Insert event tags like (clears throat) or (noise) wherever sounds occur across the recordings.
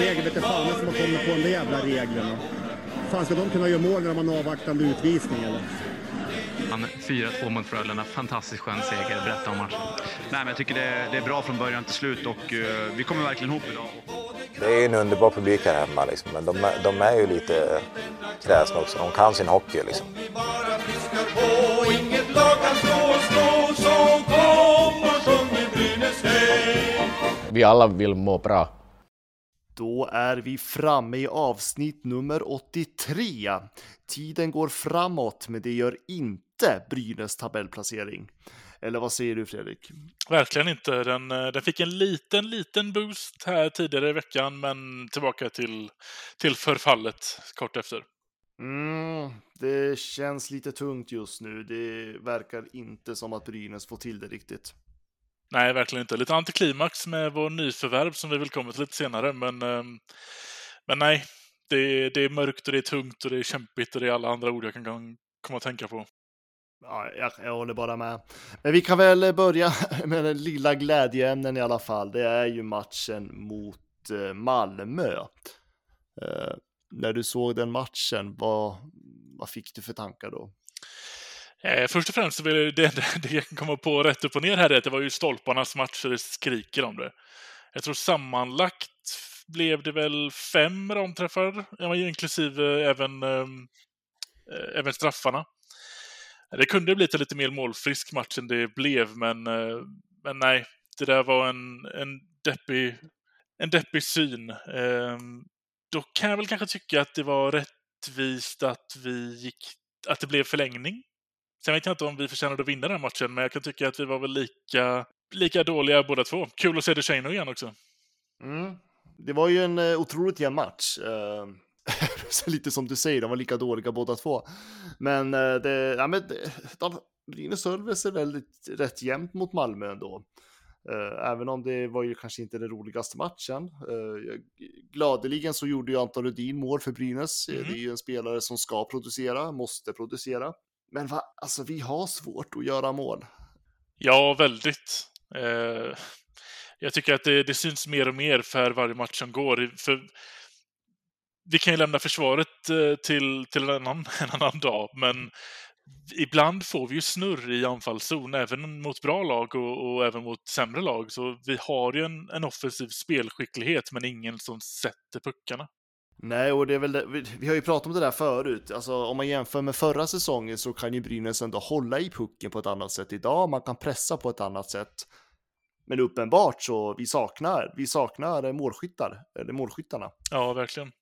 jävla skitregel. Vet du fan som har kommit på de där jävla reglerna. Fan, ska de kunna göra mål när de har en avvaktande utvisning eller? Han 4-2 mot Frölunda. Fantastiskt skön seger. Berätta om matchen. Nej, men jag tycker det, det är bra från början till slut och uh, vi kommer verkligen ihop idag. Det är en underbar publik här hemma, liksom. men de, de är ju lite kräsna också. De kan sin hockey. Liksom. Vi alla vill må bra. Då är vi framme i avsnitt nummer 83. Tiden går framåt, men det gör inte Brynäs tabellplacering. Eller vad säger du Fredrik? Verkligen inte. Den, eh, den fick en liten, liten boost här tidigare i veckan, men tillbaka till, till förfallet kort efter. Mm, det känns lite tungt just nu. Det verkar inte som att Brynäs får till det riktigt. Nej, verkligen inte. Lite antiklimax med vår nyförvärv som vi vill komma till lite senare, men, ehm, men nej. Det är, det är mörkt och det är tungt och det är kämpigt och det är alla andra ord jag kan komma att tänka på. Ja, jag, jag håller bara med. Men vi kan väl börja (laughs) med den lilla glädjeämnen i alla fall. Det är ju matchen mot eh, Malmö. Eh, när du såg den matchen, vad, vad fick du för tankar då? Eh, först och främst, det, det, det jag kan komma på rätt upp och ner här är att det var ju stolparnas match så det skriker om det. Jag tror sammanlagt blev det väl fem ramträffar, inklusive eh, även, ehm, eh, även straffarna. Det kunde blivit en lite mer målfrisk match än det blev, men, eh, men nej, det där var en, en, deppig, en deppig syn. Eh, då kan jag väl kanske tycka att det var rättvist att vi gick, att det blev förlängning Sen vet jag inte om vi förtjänade att vinna den matchen, men jag kan tycka att vi var väl lika, lika dåliga båda två. Kul att se DeShano igen också. Mm. Det var ju en uh, otroligt jämn match. (laughs) Uh, lite som du säger, de var lika dåliga båda två. Men uh, det, ja, men de, Brynäs höll väldigt rätt jämnt mot Malmö ändå. Även om det var ju kanske inte den roligaste matchen. Gladeligen så gjorde ju Anton Rudin mål för Brynäs. Mm. Det är ju en spelare som ska producera, måste producera. Men va, alltså, vi har svårt att göra mål. Ja, väldigt. Eh, jag tycker att det, det, syns mer och mer för varje match som går. För vi kan ju lämna försvaret eh, till, till en, annan, (laughs) en annan dag, men ibland får vi ju snurr i anfallszon, även mot bra lag och, och, även mot sämre lag. Så vi har ju en, en offensiv spelskicklighet, men ingen som sätter puckarna. Nej, och det är väl det, vi har ju pratat om det där förut. Alltså om man jämför med förra säsongen så kan ju Brynäs ändå hålla i pucken på ett annat sätt idag. Man kan pressa på ett annat sätt. Men uppenbart så vi saknar, vi saknar målskyttar, eller målskyttarna. Ja, verkligen.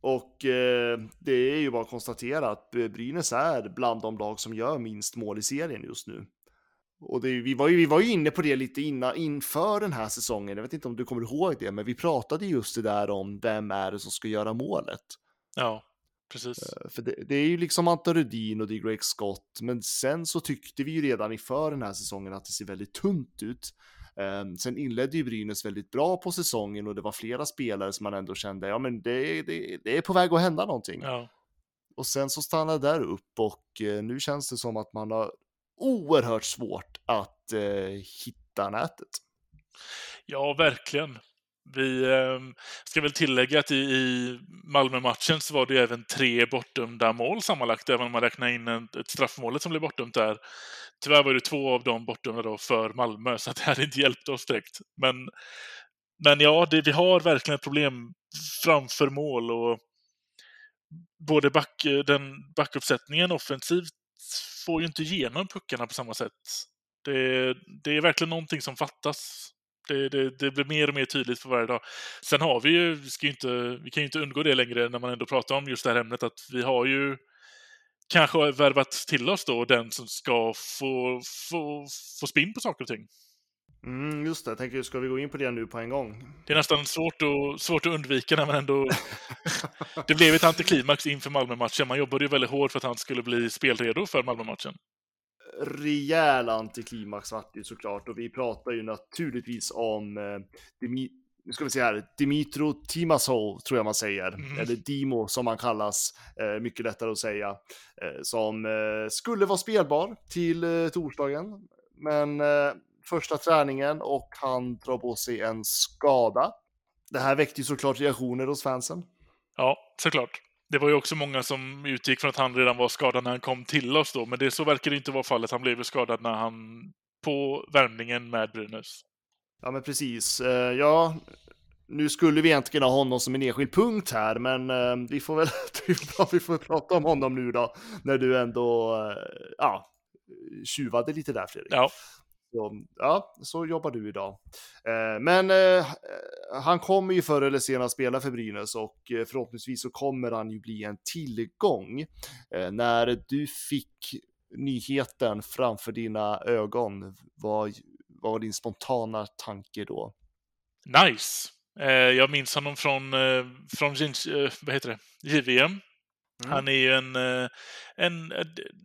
Och eh, det är ju bara att konstatera att Brynäs är bland de lag som gör minst mål i serien just nu. Och det, vi, var ju, vi var ju inne på det lite innan, inför den här säsongen. Jag vet inte om du kommer ihåg det, men vi pratade just det där om vem är det som ska göra målet. Ja, precis. Uh, för det, det, är ju liksom Anton Rudin och det är Greg Scott, men sen så tyckte vi ju redan inför den här säsongen att det ser väldigt tunt ut. Um, sen inledde ju Brynäs väldigt bra på säsongen och det var flera spelare som man ändå kände, ja men det, det, det är på väg att hända någonting. Ja. Och sen så stannade det där upp och uh, nu känns det som att man har oerhört svårt att eh, hitta nätet. Ja, verkligen. Vi eh, ska väl tillägga att i, i Malmö-matchen så var det även tre bortdömda mål sammanlagt, även om man räknar in en, ett straffmålet som blev bortdömt där. Tyvärr var det två av dem bortdömda då för Malmö, så det hade inte hjälpt oss direkt. Men, men ja, det, vi har verkligen ett problem framför mål och både back, eh, den backuppsättningen offensivt får ju inte igenom puckarna på samma sätt. Det, det är verkligen någonting som fattas. Det, det, det, blir mer och mer tydligt för varje dag. Sen har vi ju, vi, ska inte, vi kan ju inte undgå det längre när man ändå pratar om just det här ämnet, att vi har ju kanske värvat till oss då den som ska få, få, få spinn på saker och ting. Mm, just det, jag tänker, ska vi gå in på det nu på en gång? Det är nästan svårt att, svårt att undvika när man ändå... (laughs) det blev ett antiklimax inför Malmö-matchen. Man jobbade ju väldigt hårt för att han skulle bli spelredo för Malmö-matchen. Rejäl antiklimax vart det såklart och vi pratar ju naturligtvis om eh, Dimi nu ska vi se här, Dimitro Timasov tror jag man säger, mm. eller Dimo som man kallas, eh, mycket lättare att säga, eh, som eh, skulle vara spelbar till eh, torsdagen, men eh, första träningen och han drar på sig en skada. Det här väckte ju såklart reaktioner hos fansen. Ja, såklart. Det var ju också många som utgick från att han redan var skadad när han kom till oss då, men det så verkar det inte vara fallet. Han blev ju skadad när han på värmningen med Brynäs. Ja, men precis. Eh, ja, nu skulle vi egentligen ha honom som en enskild punkt här, men eh, vi får väl (laughs) vi får prata om honom nu då, när du ändå eh, ja, tjuvade lite där Fredrik. Ja. Så, ja, så jobbar du idag. Eh, men eh, han kommer ju förr eller senare spela för Brynäs och eh, förhoppningsvis så kommer han ju bli en tillgång. Eh, när du fick nyheten framför dina ögon, vad, vad var din spontana tanke då? Nice! Eh, jag minns honom från, eh, från eh, vad heter det? JVM. Mm. Han är ju en, eh, en...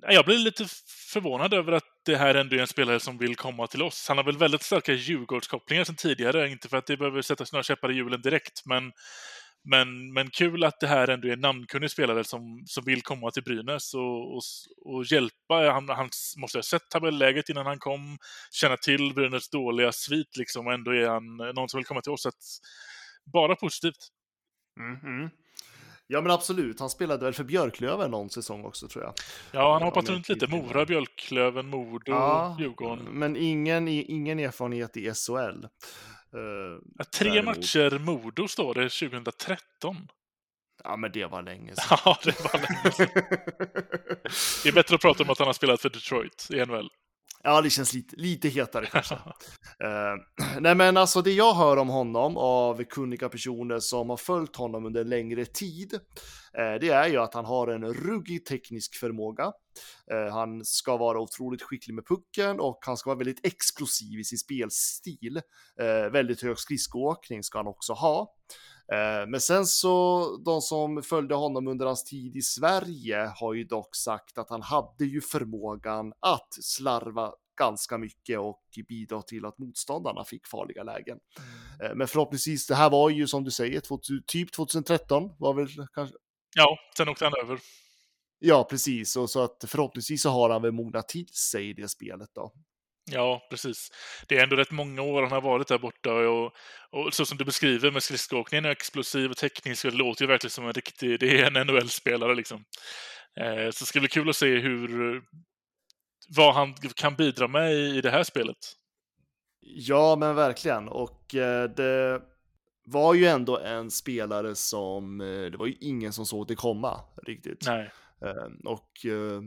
Jag blir lite förvånad över att det här ändå är en spelare som vill komma till oss. Han har väl väldigt starka Djurgårdskopplingar sedan tidigare, inte för att det behöver sättas några käppar i hjulen direkt, men men, men kul att det här ändå är en namnkunnig spelare som, som vill komma till Brynäs och, och, och hjälpa. Han, han måste ha sett tabelläget innan han kom, känna till Brynäs dåliga svit liksom, och ändå är han någon som vill komma till oss. Att, bara positivt. Mm -hmm. Ja men absolut, han spelade väl för Björklöven någon säsong också tror jag. Ja, han har hoppat runt lite. Mora, Björklöven, Modo, ja, Djurgården. Men ingen, ingen erfarenhet i SHL. Uh, tre däremot. matcher Modo står det 2013. Ja, men det var länge (laughs) sedan. ja, det var länge sedan. det är bättre att prata om att han har spelat för Detroit i NHL. Ja, det känns lite, lite hetare kanske. (laughs) uh, (clears throat) nej, men alltså det jag hör om honom av kunniga personer som har följt honom under längre tid, uh, det är ju att han har en ruggig teknisk förmåga. Uh, han ska vara otroligt skicklig med pucken och han ska vara väldigt explosiv i sin spelstil. väldigt hög skridskoåkning ska han också ha. Men sen så, de som följde honom under hans tid i Sverige har ju dock sagt att han hade ju förmågan att slarva ganska mycket och bidra till att motståndarna fick farliga lägen. Mm. Men förhoppningsvis, det här var ju som du säger, typ 2013 var väl kanske? Ja, sen åkte han över. Ja, precis, och så att förhoppningsvis så har han väl mognat till sig i det spelet då. Ja, precis. Det är ändå rätt många år han har varit där borta och, och så som du beskriver med skridskoåkningen, explosiv och teknisk, det låter ju verkligen som en riktig, det är en NHL-spelare liksom. Eh, så det ska bli kul att se hur, vad han kan bidra med i det här spelet. Ja, men verkligen. Och eh, det var ju ändå en spelare som, eh, det var ju ingen som såg det komma riktigt. Nej. Ehm, och eh,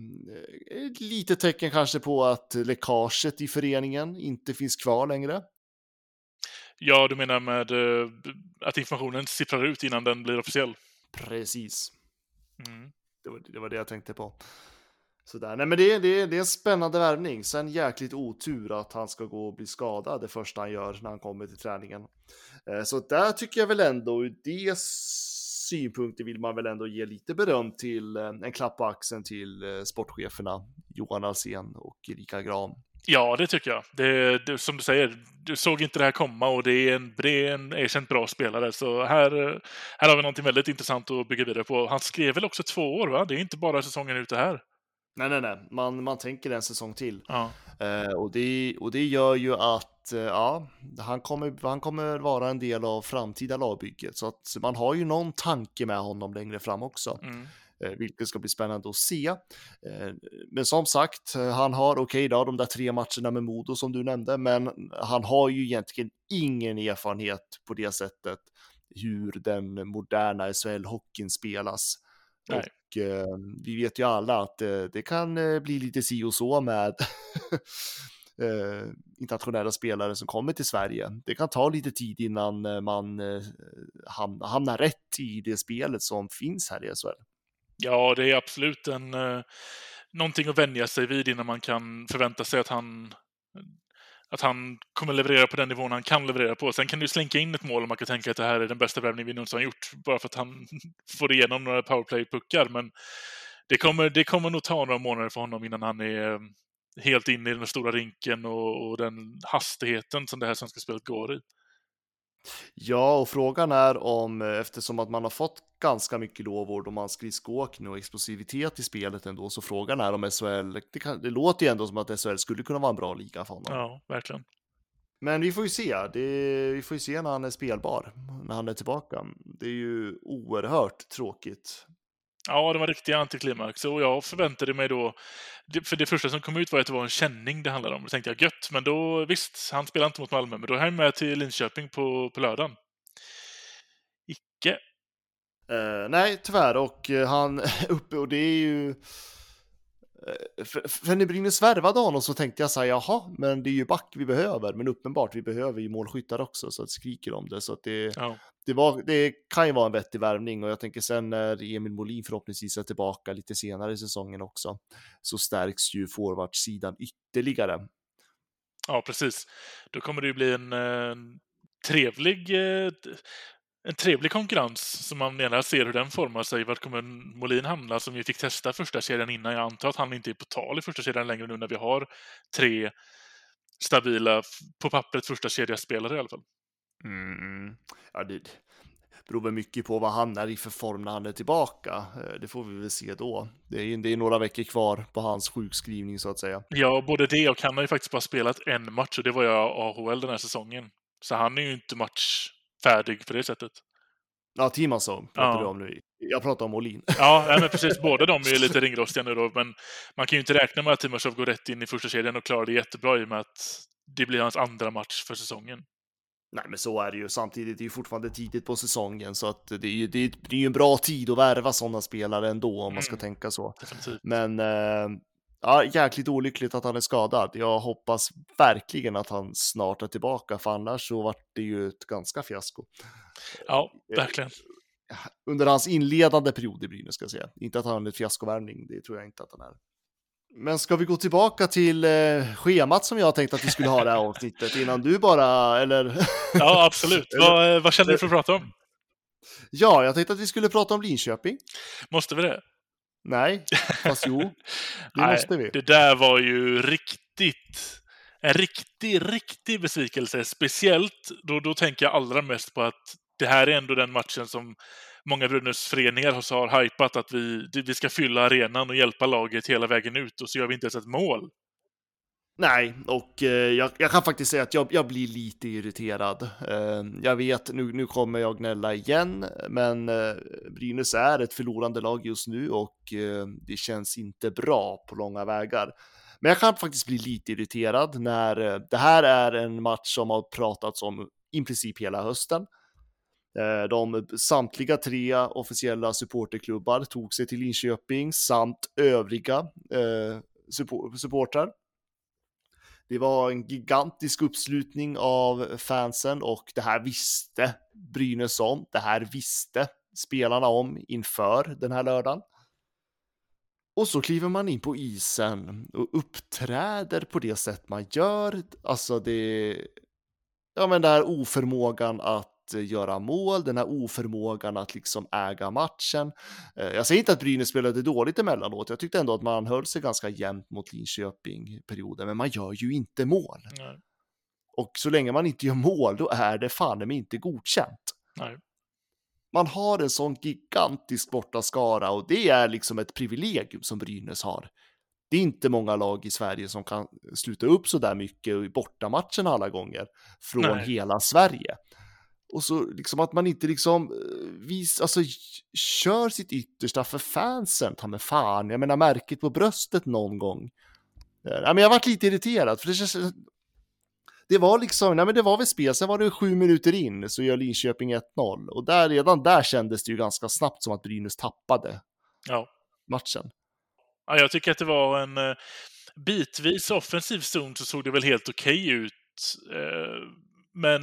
lite tecken kanske på att läckaget i föreningen inte finns kvar längre. Ja, du menar med eh, att informationen sipprar ut innan den blir officiell? Precis. Mm. Det, var, det var det jag tänkte på. Sådär. Nej, men det, det, det är en spännande värvning. Sen jäkligt otur att han ska gå och bli skadad det första han gör när han kommer till träningen. Eh, så där tycker jag väl ändå det synpunkter vill man väl ändå ge lite beröm till eh, en klapp på axeln till eh, sportcheferna Johan Alsen och Erika Gran. Ja, det tycker jag. Det, det, som du säger, du såg inte det här komma och det är en, det är en erkänt bra spelare. Så här, här har vi någonting väldigt intressant att bygga vidare på. Han skrev väl också två år, va? Det är inte bara säsongen ute här. Nej, nej, nej. Man, man tänker en säsong till. Ja. Eh, och, det, och det gör ju att eh, ja, han, kommer, han kommer vara en del av framtida lagbygget. Så att man har ju någon tanke med honom längre fram också. Mm. Eh, vilket ska bli spännande att se. Eh, men som sagt, han har okej okay, då, de där tre matcherna med Modo som du nämnde, men han har ju egentligen ingen erfarenhet på det sättet hur den moderna SHL-hockeyn spelas. Nej. Och eh, vi vet ju alla att eh, det kan eh, bli lite si och så med (laughs) eh, internationella spelare som kommer till Sverige. Det kan ta lite tid innan eh, man eh, ham hamnar rätt i det spelet som finns här i SHL. Ja, det är absolut en, eh, någonting att vänja sig vid innan man kan förvänta sig att han att han kommer leverera på den nivån han kan leverera på. Sen kan du slänka in ett mål om man kan tänka att det här är den bästa värvning vi någonsin har gjort, bara för att han (laughs) får igenom några powerplay-puckar. Men det kommer, det kommer nog ta några månader för honom innan han är eh, helt inne i den stora rinken och, och den hastigheten som det här svenska spelet går i. Ja, och frågan är om, eh, eftersom att man har fått ganska mycket lovord om hans skridskoåkning och explosivitet i spelet ändå, så frågan är om SHL, det, kan, det låter ju ändå som att SHL skulle kunna vara en bra liga för honom. Ja, verkligen. Men vi får ju se. Det, vi får ju se när han är spelbar, när han är tillbaka. Det är ju oerhört tråkigt. Ja, det var riktiga antiklimax. Och jag förväntade mig då... För det första som kom ut var att det var en känning det handlade om. Då tänkte jag gött, men då visst, han spelar inte mot Malmö, men då är han med till Linköping på, på lördagen. Icke. Uh, nej, tyvärr. Och uh, han (laughs) uppe och det är ju... Uh, för, för när Brynäs värvade honom så tänkte jag så här, jaha, men det är ju back vi behöver. Men uppenbart, vi behöver ju målskyttar också, så att skriker om det. Så att det, Ja. det, var, det kan ju vara en vettig värvning och jag tänker sen när Emil Molin förhoppningsvis är tillbaka lite senare i säsongen också, så stärks ju forwardsidan ytterligare. Ja, precis. Då kommer det ju bli en, eh, trevlig eh, en trevlig konkurrens som man gärna ser hur den formar sig. Vart kommer Molin hamna som vi fick testa första kedjan innan? Jag antar att han inte är på tal i första kedjan längre nu när vi har tre stabila, på pappret första kedjaspelare i alla fall. Mm. Ja, det beror väl mycket på vad han är i för form när han är tillbaka. Eh, Det får vi väl se då. Det är, ju- det är några veckor kvar på hans sjukskrivning så att säga. Ja, både det och han har ju faktiskt bara spelat en match och det var ju AHL den här säsongen. Så han är ju inte matchfärdig på det sättet. Ja, Timasson pratar Ja. du om nu. Jag pratar om Molin. Ja, nej, men precis. (laughs) Båda de är lite ringrostiga nu då, men man kan ju inte räkna med att Timashov går rätt in i första kedjan och klarar det jättebra i och med att det blir hans andra match för säsongen. Nej, men så är det ju. Samtidigt är det ju fortfarande tidigt på säsongen så att det är ju, det är, det är en bra tid att värva sådana spelare ändå om man ska Mm. tänka så. Definitivt. Men eh, ja, jäkligt olyckligt att han är skadad. Jag hoppas verkligen att han snart är tillbaka, för annars så vart det ju ett ganska fiasko. Ja, verkligen. Under hans inledande period i Brynäs ska jag säga. Inte att han är ett fiaskovärvning, det tror jag inte att han är. Men ska vi gå tillbaka till eh, schemat som jag tänkte att vi skulle ha det här avsnittet innan du bara, eller? Ja, absolut. (laughs) vad, vad känner du för att prata om? ja, jag tänkte att vi skulle prata om Linköping. Måste vi det? Nej, fast jo, (laughs) det Nej, måste vi. Det där var ju riktigt... En riktig, riktig besvikelse. Speciellt då, då tänker jag allra mest på att det här är ändå den matchen som många Brynäs-föreningar har, har hypat att vi, vi ska fylla arenan och hjälpa laget hela vägen ut och så gör vi inte ens ett mål. Nej, och eh, jag, jag kan faktiskt säga att jag, jag blir lite irriterad. Eh, jag vet, nu, nu kommer jag gnälla igen, men eh, Brynäs är ett förlorande lag just nu och eh, det känns inte bra på långa vägar. Men jag kan faktiskt bli lite irriterad när eh, det här är en match som har pratats om i princip hela hösten. Eh, De samtliga tre officiella supporterklubbar tog sig till Linköping samt övriga eh, support- supportrar. Det var en gigantisk uppslutning av fansen och det här visste Brynäs om. Det här visste spelarna om inför den här lördagen. Och så kliver man in på isen och uppträder på det sätt man gör. Alltså det... Ja men den här oförmågan att göra mål, den här oförmågan att liksom äga matchen. Eh, Jag säger inte att Brynäs spelade dåligt emellanåt. Jag tyckte ändå att man höll sig ganska jämnt mot Linköping perioden, men man gör ju inte mål. Nej. Och så länge man inte gör mål, då är det fan med inte godkänt. Nej. Man har en sån gigantisk bortaskara och det är liksom ett privilegium som Brynäs har. Det är inte många lag i Sverige som kan sluta upp så där mycket i bortamatchen alla gånger från Nej. hela Sverige. Och så liksom att man inte liksom eh, vis, alltså, kör sitt yttersta för fansen, ta med fan. Jag menar märket på bröstet någon gång. Eh, Ja, men jag varit lite irriterad, för det känns... Det var liksom, nej men det var väl spel, sen var det sju minuter in så gör Linköping 1-0. Och där, redan där kändes det ju ganska snabbt som att Brynäs tappade Ja. matchen. Ja, jag tycker att det var en eh, bitvis offensiv zon så såg det väl helt okej ut. Eh, men,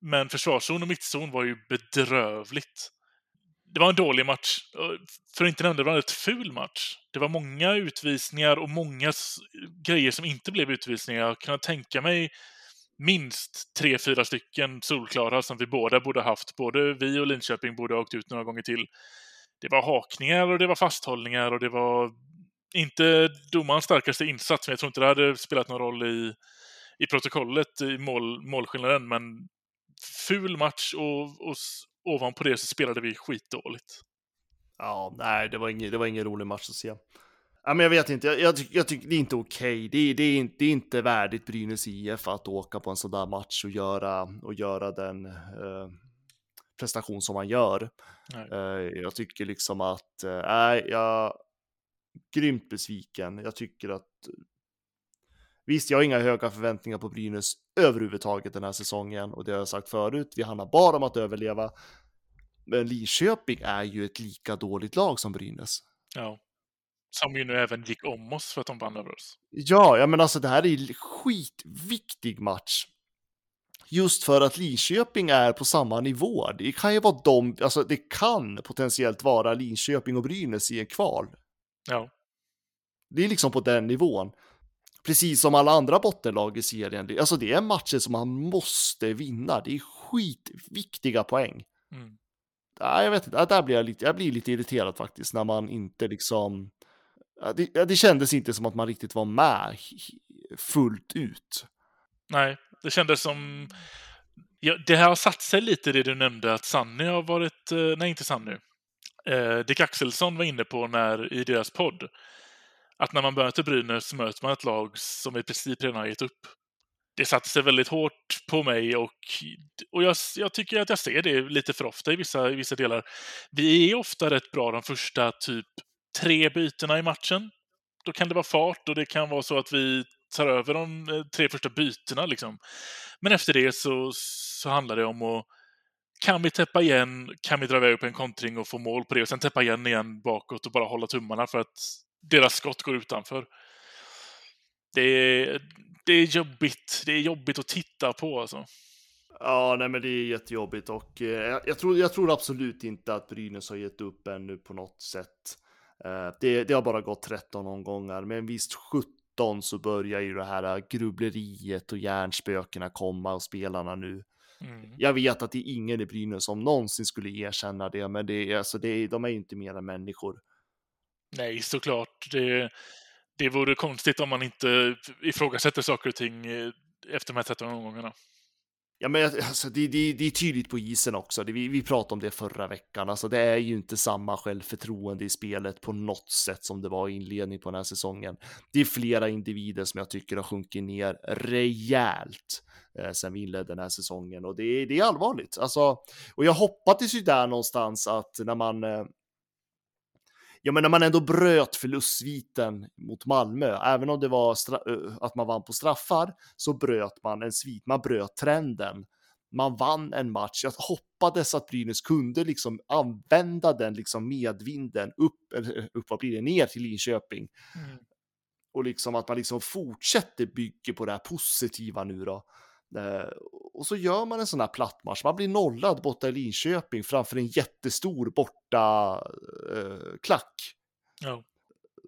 men försvarszon och mittzon var ju bedrövligt. Det var en dålig match. För att inte nämna det, var en rätt ful match. Det var många utvisningar och många grejer som inte blev utvisningar. Jag kan tänka mig minst tre, fyra stycken solklara som vi båda borde haft. Både vi och Linköping borde ha åkt ut några gånger till. Det var hakningar och det var fasthållningar och det var inte domarens starkaste insats, men jag tror inte det hade spelat någon roll i, i protokollet i mål, målskillnaden. Men ful match och, och ovanpå det så spelade vi skitdåligt. Ja, nej, det var ingen, det var ingen rolig match att se. Ja, men jag vet inte, jag, jag, tycker, jag tycker det är inte okej. Det, är- det, är inte- det är inte värdigt Brynäs IF att åka på en sån där match och göra, och göra den eh, prestation som man gör. Eh, jag tycker liksom att, eh, nej, jag grymt besviken. Jag tycker att Visst, jag har inga höga förväntningar på Brynäs överhuvudtaget den här säsongen och det har jag sagt förut. Vi handlar bara om att överleva. Men Linköping är ju ett lika dåligt lag som Brynäs. Ja. Som ju nu även gick om oss för att de vann över oss. Ja, ja, men alltså det här är en skitviktig match. Just för att Linköping är på samma nivå. Det kan ju vara de, alltså det kan potentiellt vara Linköping och Brynäs i en kval. Ja. Det är liksom på den nivån. Precis som alla andra bottenlag i serien. Alltså det är matcher som man måste vinna. Det är skitviktiga poäng. Mm. Ja, jag vet inte, där blir jag, lite, jag blir lite irriterad faktiskt när man inte liksom... Det, det kändes inte som att man riktigt var med fullt ut. Nej, det kändes som... Ja, det här har satt sig lite det du nämnde att Sanny har varit... eh, Nej, inte Sanny. Eh, Dick Axelsson var inne på när, i deras podd. Att när man möter Brynäs möter man ett lag som i princip redan har gett upp. Det satte sig väldigt hårt på mig och, och jag, jag tycker att jag ser det lite för ofta i vissa, i vissa delar. Vi är ofta rätt bra de första typ tre bytena i matchen. Då kan det vara fart och det kan vara så att vi tar över de eh, tre första bytena. Liksom. Men efter det så, så handlar det om att kan vi täppa igen, kan vi dra iväg på en kontring och få mål på det och sen täppa igen igen bakåt och bara hålla tummarna för att deras skott går utanför. Det är, det är jobbigt. Det är jobbigt att titta på alltså. Ja, nej men det är jättejobbigt och eh, jag, tror, jag tror absolut inte att Brynäs har gett upp ännu på något sätt. Eh, det, det har bara gått 13 omgångar, men visst 17 så börjar ju det här grubbleriet och hjärnspökena komma och spelarna nu. Mm. Jag vet att det är ingen i Brynäs som någonsin skulle erkänna det, men det är, alltså det är, de är ju inte mer än människor. Nej, såklart. Det, det vore konstigt om man inte ifrågasätter saker och ting eh, efter de här 13 omgångarna. Ja, men alltså, det, det, det är tydligt på isen också. Det, vi, vi pratade om det förra veckan. Alltså, det är ju inte samma självförtroende i spelet på något sätt som det var i inledningen på den här säsongen. Det är flera individer som jag tycker har sjunkit ner rejält eh, sen vi inledde den här säsongen och det, är- det är allvarligt. Alltså, och jag hoppades ju där någonstans att när man eh, Ja, men när man ändå bröt förlustsviten mot Malmö, även om det var eh, att man vann på straffar, så bröt man en svit, man bröt trenden. Man vann en match. Jag hoppades att Brynäs kunde liksom använda den liksom medvinden upp, eller upp, vad blir det, ner till Linköping. Och liksom att man liksom fortsätter bygga på det här positiva nu då. Eh, och så gör man en sån här plattmatch. Man blir nollad borta i Linköping framför en jättestor borta eh, klack Ja.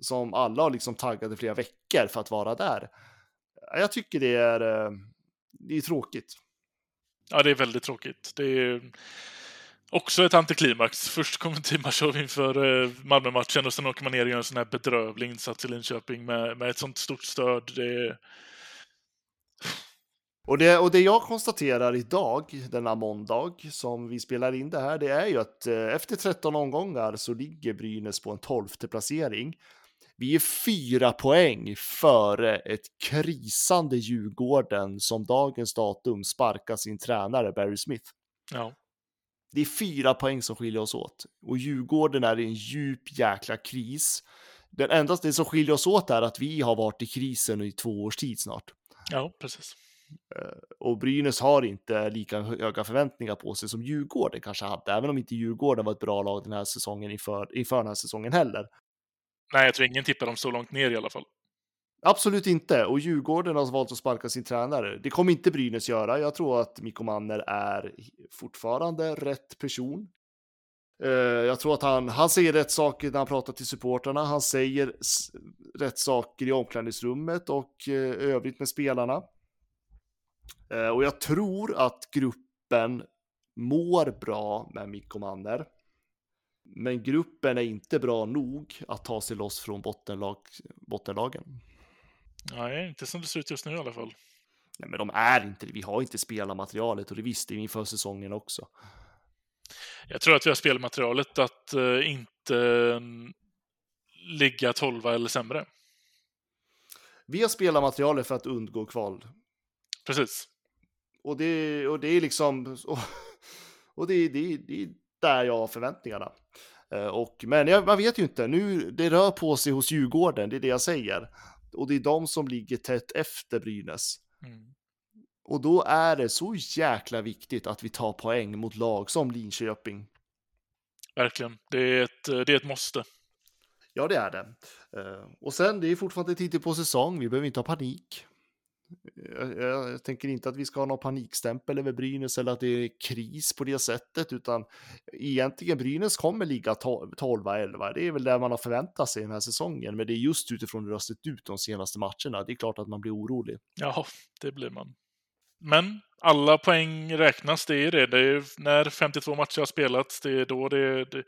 som alla har liksom taggat i flera veckor för att vara där. Jag tycker det är, eh, det är tråkigt. ja, det är väldigt tråkigt. Det är också ett antiklimax. Först kommer teamatch inför eh, Malmö-matchen och sen åker man ner och gör en sån här bedrövlig insats i Linköping med, med ett sånt stort stöd. Det är... Och det, och det jag konstaterar idag, denna måndag, som vi spelar in det här, det är ju att eh, efter 13 omgångar så ligger Brynäs på en 12 placering. Vi är fyra poäng före ett krisande Djurgården som dagens datum sparkar sin tränare Barry Smith. Ja. Det är fyra poäng som skiljer oss åt. Och Djurgården är i en djup jäkla kris. Den enda det som skiljer oss åt är att vi har varit i krisen i två års tid snart. ja, precis. Och Brynäs har inte lika höga förväntningar på sig som Djurgården kanske hade, även om inte Djurgården var ett bra lag den här säsongen inför, inför den här säsongen heller. Nej, jag tror ingen tippar dem så långt ner i alla fall. Absolut inte, och Djurgården har valt att sparka sin tränare. Det kommer inte Brynäs göra. Jag tror att Mikko Manner är fortfarande rätt person. Eh, Jag tror att han, han säger rätt saker när han pratar till supportrarna. Han säger rätt saker i omklädningsrummet och eh, övrigt med spelarna. Eh, Och jag tror att gruppen mår bra med Mikko Manner. Men gruppen är inte bra nog att ta sig loss från bottenlag, bottenlagen. Nej, inte som det ser ut just nu i alla fall. Nej, men de är inte. Vi har inte spelarmaterialet och det visste vi inför säsongen också. Jag tror att vi har spelmaterialet att eh, inte mm, ligga 12 eller sämre. Vi har spelarmaterialet för att undgå kval. Precis. Och det, och det är liksom... Och, (laughs) och det, det, det är där jag har förväntningarna. Eh, Och, men jag, man vet ju inte, nu det rör på sig hos Djurgården, det är det jag säger. Och det är de som ligger tätt efter Brynäs. Mm. Och då är det så jäkla viktigt att vi tar poäng mot lag som Linköping. Verkligen. Det är ett, det är ett måste. Ja, det är det. Eh, Och sen, det är fortfarande tidigt på säsong, vi behöver inte ha panik. Jag, jag, jag tänker inte att vi ska ha någon panikstämpel över Brynäs eller att det är kris på det sättet, utan egentligen Brynäs kommer ligga 12-11. Det är väl där man har förväntat sig den här säsongen, men det är just utifrån hur det har sett ut de senaste matcherna. Det är klart att man blir orolig. Ja, det blir man. Men alla poäng räknas, det är det. Det är när 52 matcher har spelats, det är då det, det,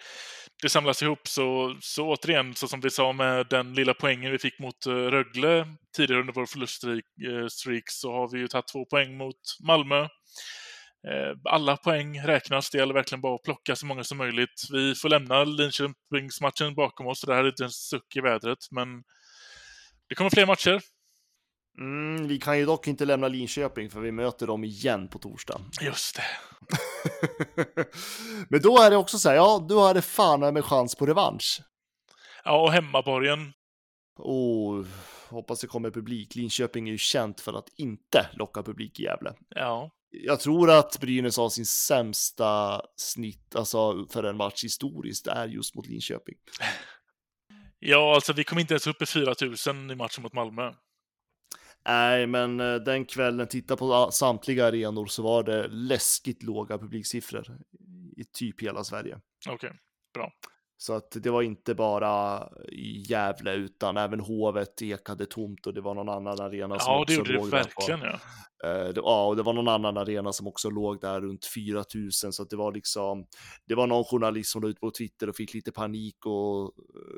det samlas ihop. Så, så återigen, så som vi sa med den lilla poängen vi fick mot eh, Rögle tidigare under vår förluststreak, eh, så har vi ju tagit två poäng mot Malmö. Eh, alla poäng räknas, det gäller verkligen bara att plocka så många som möjligt. Vi får lämna Linköpingsmatchen bakom oss, så det här är inte en suck i vädret, men det kommer fler matcher. Mm, vi kan ju dock inte lämna Linköping för vi möter dem igen på torsdag. Just det. (laughs) Men då är det också så här, ja, är det fan med chans på revansch. Ja, och hemmaborgen. Och hoppas det kommer publik. Linköping är ju känt för att inte locka publik i Gävle. Ja, Jag tror att Brynäs har sin sämsta snitt, alltså för en match historiskt, är just mot Linköping. ja alltså vi kom inte ens upp i 4 000 i matchen mot Malmö. Nej, men eh, den kvällen, titta på samtliga arenor så var det läskigt låga publiksiffror i typ hela Sverige. Okej, bra. Så att det var inte bara Gävle utan även Hovet ekade tomt och det var någon annan arena som Ja, också det gjorde det låg där på- verkligen. Ja. Eh, det, ja, och det var någon annan arena som också låg där runt 4000 så att det var liksom. Det var någon journalist som la ut på Twitter och fick lite panik och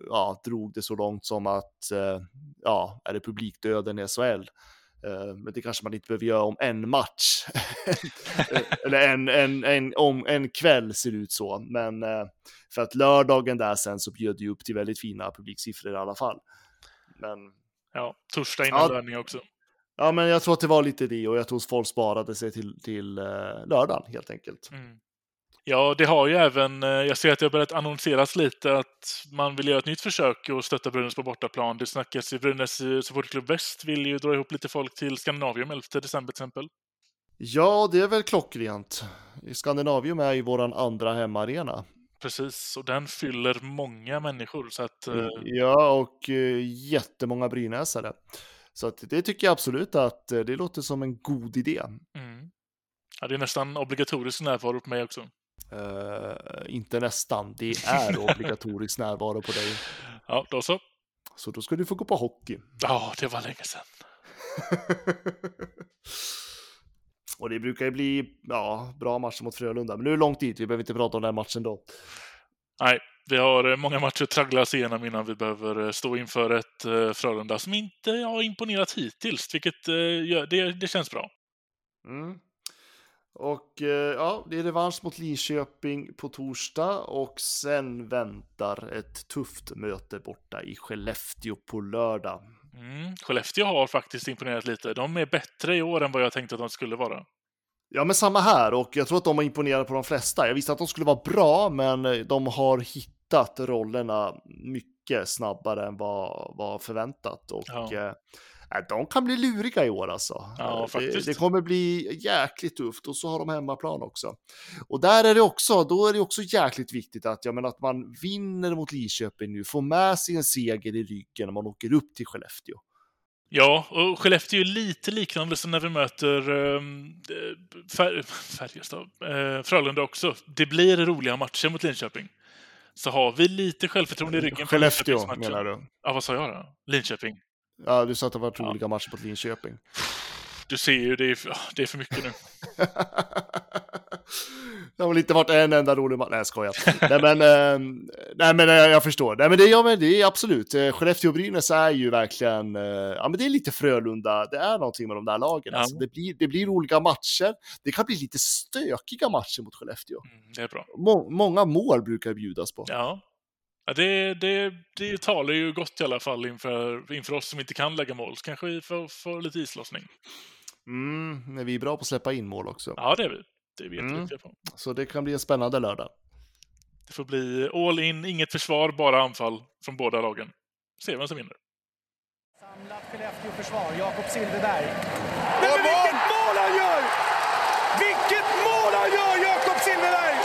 ja, drog det så långt som att eh, ja, är det publikdöden i SHL? Eh, Men det kanske man inte behöver göra om en match. (laughs) Eller en, en, en, om en kväll ser det ut så. Men eh, för att lördagen där sen så bjöd ju upp till väldigt fina publiksiffror i alla fall. Men ja, torsdag innan Ja. lördag också. Ja, men jag tror att det var lite det och jag tror att folk sparade sig till, till eh, lördagen helt enkelt. Mm. Ja, det har ju även, eh, jag ser att det har börjat annonseras lite att man vill göra ett nytt försök och stötta Brynäs på bortaplan. Det snackas i Brynäs eh, supporterklubb Väst vill ju dra ihop lite folk till Skandinavium 11 december till exempel. Ja, det är väl klockrent. Skandinavium är ju våran andra hemmaarena. Precis, och den fyller många människor så att eh, Ja, och jättemånga brynäsare. Så att det tycker jag absolut att det låter som en god idé. mm. ja, det är nästan obligatorisk närvaro på mig också. Eh, inte nästan, det är (laughs) obligatorisk närvaro på dig. Ja, då så. Så då ska du få gå på hockey. Ja, det var länge sedan. (laughs) och det brukar ju bli ja, bra matcher mot Frölunda, men nu är det långt dit. Vi behöver inte prata om den matchen då. Nej, vi har eh, många matcher att tragglas igenom innan vi behöver eh, stå inför ett eh, Frölunda som inte har imponerat hittills, vilket eh, det, det känns bra. Mm. Och eh, ja, det är revansch mot Linköping på torsdag och sen väntar ett tufft möte borta i Skellefteå på lördag. Mm. Skellefteå har faktiskt imponerat lite. De är bättre i år än vad jag tänkte att de skulle vara. Ja, men samma här och jag tror att de har imponerat på de flesta. Jag visste att de skulle vara bra, men eh, de har hittat rollerna mycket snabbare än vad vad förväntat och Ja. Eh, de kan bli luriga i år alltså. Ja, Eh, det, det kommer bli jäkligt tufft och så har de hemmaplan också. Och där är det också, då är det också jäkligt viktigt att, jag menar, att man vinner mot Linköping nu, får med sig en seger i ryggen när man åker upp till Skellefteå. Ja, och Skellefteå är lite liknande som när vi möter um, Fär Färjestad, eh, Frölunda också. Det blir roliga matcher mot Linköping. Så har vi lite självförtroende i ryggen. Skellefteå menar du? Ja, vad sa jag då? Linköping. Ja, du sa att det var Ja. roliga matcher mot Linköping. Du ser ju, det är, för- det är för mycket nu. (laughs) det har väl inte varit en enda rolig match. Nej, jag skojar. nej, men, eh, nej, men eh, jag förstår. Nej, men det, ja, men det är absolut. Eh, Skellefteå-Brynäs är ju verkligen, eh, ja, men det är lite Frölunda. Det är någonting med de där lagen. Ja. Alltså, det, blir, det blir roliga matcher. Det kan bli lite stökiga matcher mot Skellefteå. Mm, det är bra. Må, många mål brukar bjudas på. Ja. Ja, det, det, det talar ju gott i alla fall inför, inför oss som inte kan lägga mål. Så kanske vi får, får lite islossning. Mm, men vi är bra på att släppa in mål också. Ja, det är vi. Det är vi Mm. på. Så det kan bli en spännande lördag. Det får bli all in, inget försvar, bara anfall från båda lagen. Se vem som vinner. Samlat Skellefteå-försvar, Jakob Silfverberg mål han gör! Vilket mål han gör, Jakob Silfverberg!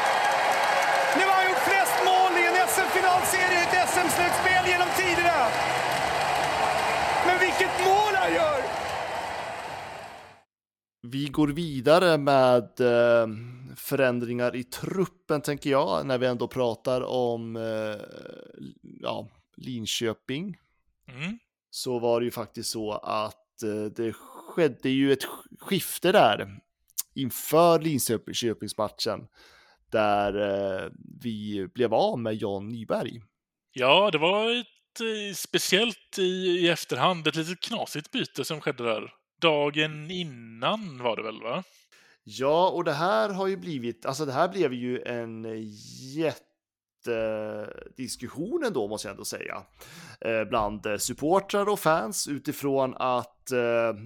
Nu har han gjort flest mål i en SM-finalserie i ett SM-slutspel genom tiderna. Men vilket mål han gör! Vi går vidare med eh, förändringar i truppen, tänker jag, när vi ändå pratar om eh, ja, Linköping. Mm. Så var det ju faktiskt så att eh, det skedde ju ett skifte där inför Linköpingsmatchen där vi blev av med John Nyberg. Ja, det var ett Eh, speciellt i, i efterhand, ett litet knasigt byte som skedde där. Dagen innan var det väl, va? Ja, och det här har ju blivit, alltså det här blev ju en eh, jättediskussion eh, ändå måste jag ändå säga. Bland supportrar och fans utifrån att,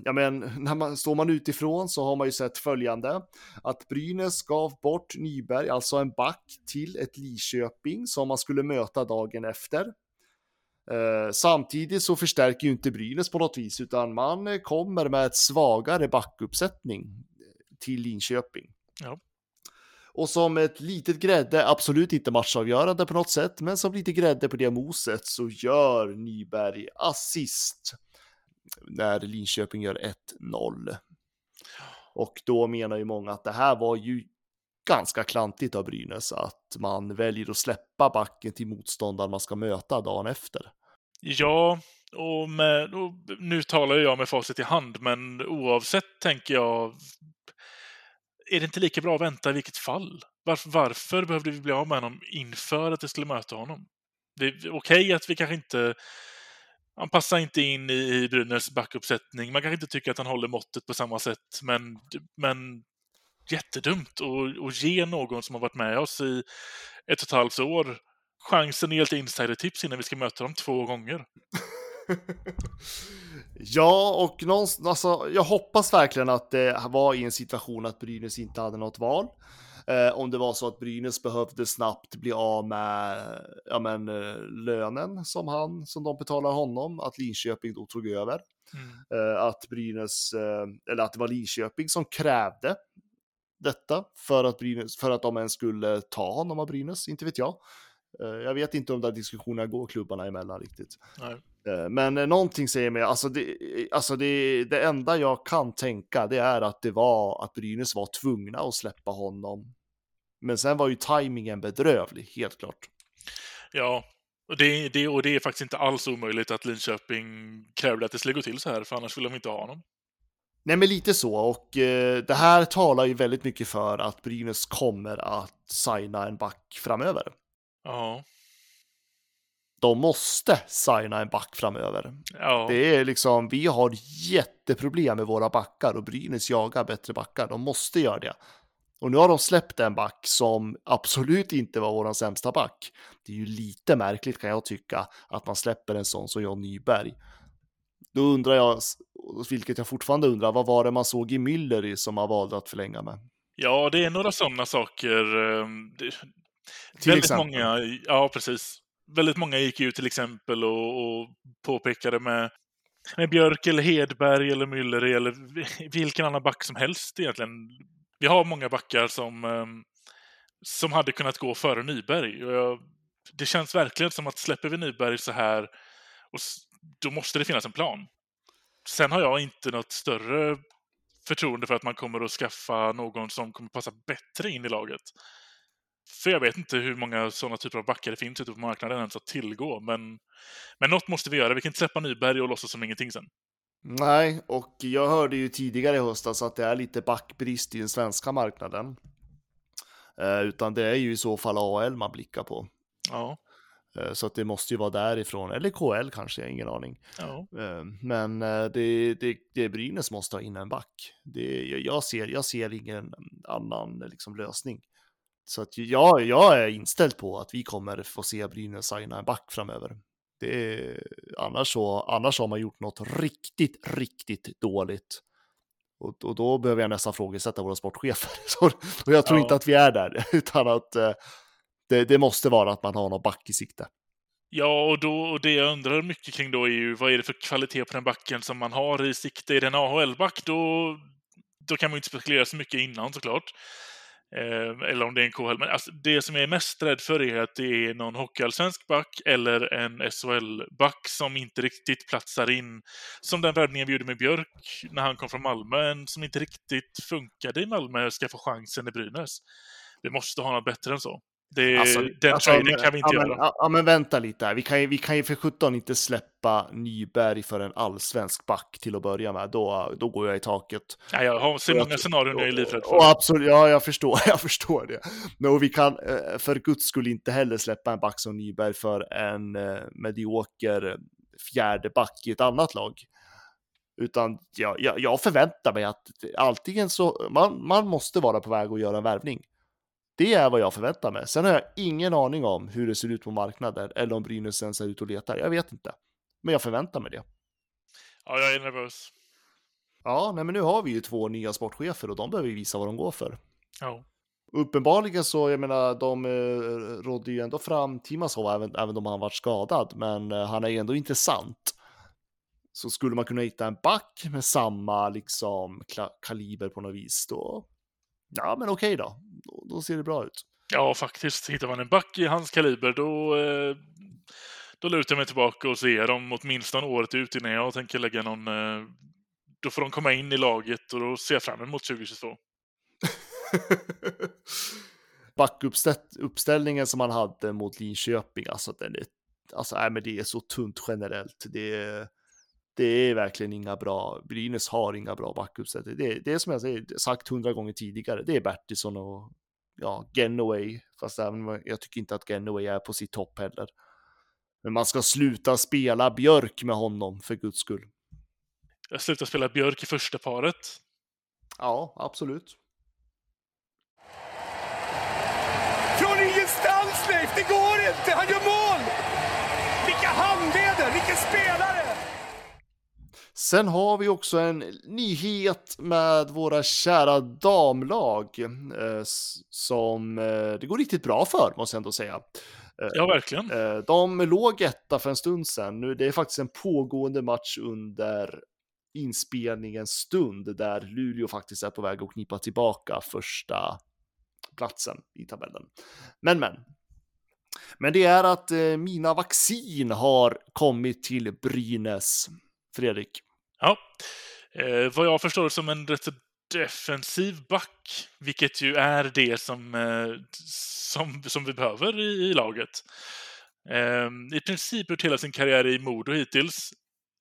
ja men, (laughs) när man, står man utifrån så har man ju sett följande. Att Brynäs gav bort Nyberg, alltså en back, till ett Lidköping som man skulle möta dagen efter. Eh, samtidigt så förstärker ju inte Brynäs på något vis, utan man eh, kommer med ett svagare backuppsättning till Linköping. Ja. Och som ett litet grädde, absolut inte matchavgörande på något sätt, men som lite grädde på det moset så gör Nyberg assist när Linköping gör 1-0. Och då menar ju många att det här var ju ganska klantigt av Brynäs att man väljer att släppa backen till motståndaren man ska möta dagen efter. Ja, och, med, och nu talar jag med facit i hand, men oavsett tänker jag, är det inte lika bra att vänta i vilket fall? Varför, varför behövde vi bli av med honom inför att vi skulle möta honom? Det är okej att vi kanske inte han passar inte in i, i Brynäs backuppsättning. Man kanske inte tycker att han håller måttet på samma sätt, men, men jättedumt att, att ge någon som har varit med oss i ett och ett halvt år chansen ge lite insidertips innan vi ska möta dem två gånger. (laughs) Ja, och någonstans, alltså, jag hoppas verkligen att det var i en situation att Brynäs inte hade något val. Eh, om det var så att Brynäs behövde snabbt bli av med ja, men, eh, lönen som han, som de betalar honom, att Linköping då tog över. Mm. Eh, att Brynäs, eh, eller att det var Linköping som krävde detta för att, Brynäs, för att de ens skulle ta honom av Brynäs, inte vet jag. Eh, jag vet inte om de där diskussionerna går klubbarna emellan riktigt. Nej. Eh, Men eh, någonting säger mig, alltså, det, alltså det, det enda jag kan tänka det är att det var att Brynäs var tvungna att släppa honom. Men sen var ju tajmingen bedrövlig, helt klart. Ja, och det, det, och det är faktiskt inte alls omöjligt att Linköping krävde att det skulle gå till så här, för annars skulle de inte ha honom. Nej, men lite så. Och eh, det här talar ju väldigt mycket för att Brynäs kommer att signa en back framöver. Ja. De måste signa en back framöver. Ja. Det är liksom, vi har jätteproblem med våra backar och Brynäs jagar bättre backar. De måste göra det. Och nu har de släppt en back som absolut inte var våran sämsta back. Det är ju lite märkligt kan jag tycka att man släpper en sån som John Nyberg. Då undrar jag, vilket jag fortfarande undrar, vad var det man såg i Müller som man valde att förlänga med? ja, det är några sådana saker. eh, Det, Till väldigt exempel. många, ja precis. Väldigt många gick ut till exempel och, och påpekade med, med Björk eller Hedberg eller Müller eller vilken annan back som helst egentligen. Vi har många backar som, eh, som hade kunnat gå före Nyberg. Och jag, det känns verkligen som att släpper vi Nyberg så här, och då måste det finnas en plan. Sen har jag inte något större förtroende för att man kommer att skaffa någon som kommer passa bättre in i laget. För jag vet inte hur många sådana typer av backar det finns ute på marknaden ens att tillgå. Men, men något måste vi göra. Vi kan inte släppa Nyberg och låtsas som ingenting sen. Nej, och jag hörde ju tidigare i höstas att det är lite backbrist i den svenska marknaden. Eh, utan det är ju i så fall AL man blickar på. Ja, så att det måste ju vara därifrån, eller KL kanske, jag har ingen aning. ja. Eh, men eh, det, det, det Brynäs måste ha in en back. Det, jag, ser, jag ser ingen annan liksom, lösning. Så att jag, jag är inställd på att vi kommer få se Brynäs signa en back framöver. Det är, annars, så, annars har man gjort något riktigt, riktigt dåligt. Och, och då behöver jag nästan frågesätta våra sportchefer. (laughs) Så, och jag tror Ja. inte att vi är där, (laughs) utan att eh, det, det måste vara att man har någon back i sikte. Ja, och, då, och det jag undrar mycket kring då är ju vad är det för kvalitet på den backen som man har i sikte? Är det en AHL-back, då, då kan man ju inte spekulera så mycket innan såklart. Eh, eller om det är en KHL. Men alltså, det som jag är mest rädd för är att det är någon hockeyallsvensk back eller en SHL-back som inte riktigt platsar in. Som den värvningen vi gjorde med Björk när han kom från Malmö, en som inte riktigt funkade i Malmö ska få chansen i Brynäs. Vi måste ha något bättre än så. Det, Alltså, den alltså, traden men- kan vi inte ja, men, göra. ja, ja, men vänta lite här. Vi kan, ju, vi kan ju för 17 inte släppa Nyberg för en allsvensk back till att börja med. Då, då går jag i taket. Ja, jag har så många scenarion jag är livrädd för. Och absolut, ja, jag förstår, (laughs) jag förstår det. Men vi kan eh, för guds skull inte heller släppa en back som Nyberg för en eh, medioker fjärde back i ett annat lag. Utan jag, jag, jag förväntar mig att antingen så, man, man måste vara på väg att göra en värvning. Det är vad jag förväntar mig. Sen har jag ingen aning om hur det ser ut på marknaden eller om Brynäs ens är ute och letar. Jag vet inte. Men jag förväntar mig det. Ja, jag är nervös. Ja, nej, men nu har vi ju två nya sportchefer och de behöver ju visa vad de går för. Ja. Uppenbarligen så, jag menar, de eh, rådde ju ändå fram Timashov även, även om han varit skadad, men eh, han är ju ändå intressant. Så skulle man kunna hitta en back med samma liksom kaliber på något vis, då, ja men okej då. då, då ser det bra ut. ja, faktiskt. Hittar man en back i hans kaliber, då, eh, då lutar jag mig tillbaka och ser dem åtminstone året ut innan jag tänker lägga någon... Eh, då får de komma in i laget och då ser jag fram emot 2022. (laughs) Backuppställningen som han hade mot Linköping, alltså den är, alltså, nej, men det är så tunt generellt. Det är, det är verkligen inga bra, Brynäs har inga bra backuppställningar. Det, det är som jag säger, sagt hundra gånger tidigare, det är Bertilsson och ja, Genoway, fast även jag tycker inte att Genoway är på sitt topp heller. Men man ska sluta spela Björk med honom, för guds skull. Jag slutar spela Björk i första paret. Ja, absolut. Från ingenstans Leif, det går inte! Han gör mål! Vilka handleder, vilken spelare! Sen har vi också en nyhet med våra kära damlag eh, som eh, det går riktigt bra för, måste jag ändå säga. Ja, verkligen. Eh, de låg etta för en stund sedan. Nu, det är faktiskt en pågående match under inspelningens stund där Luleå faktiskt är på väg att knipa tillbaka första platsen i tabellen. Men, men. Men det är att eh, Mina Vaccin har kommit till Brynäs. Fredrik. Ja. Eh, vad jag förstår som en rätt så defensiv back, vilket ju är det som, eh, som, som vi behöver i, i laget. Eh, I princip gjort hela sin karriär i Modo hittills,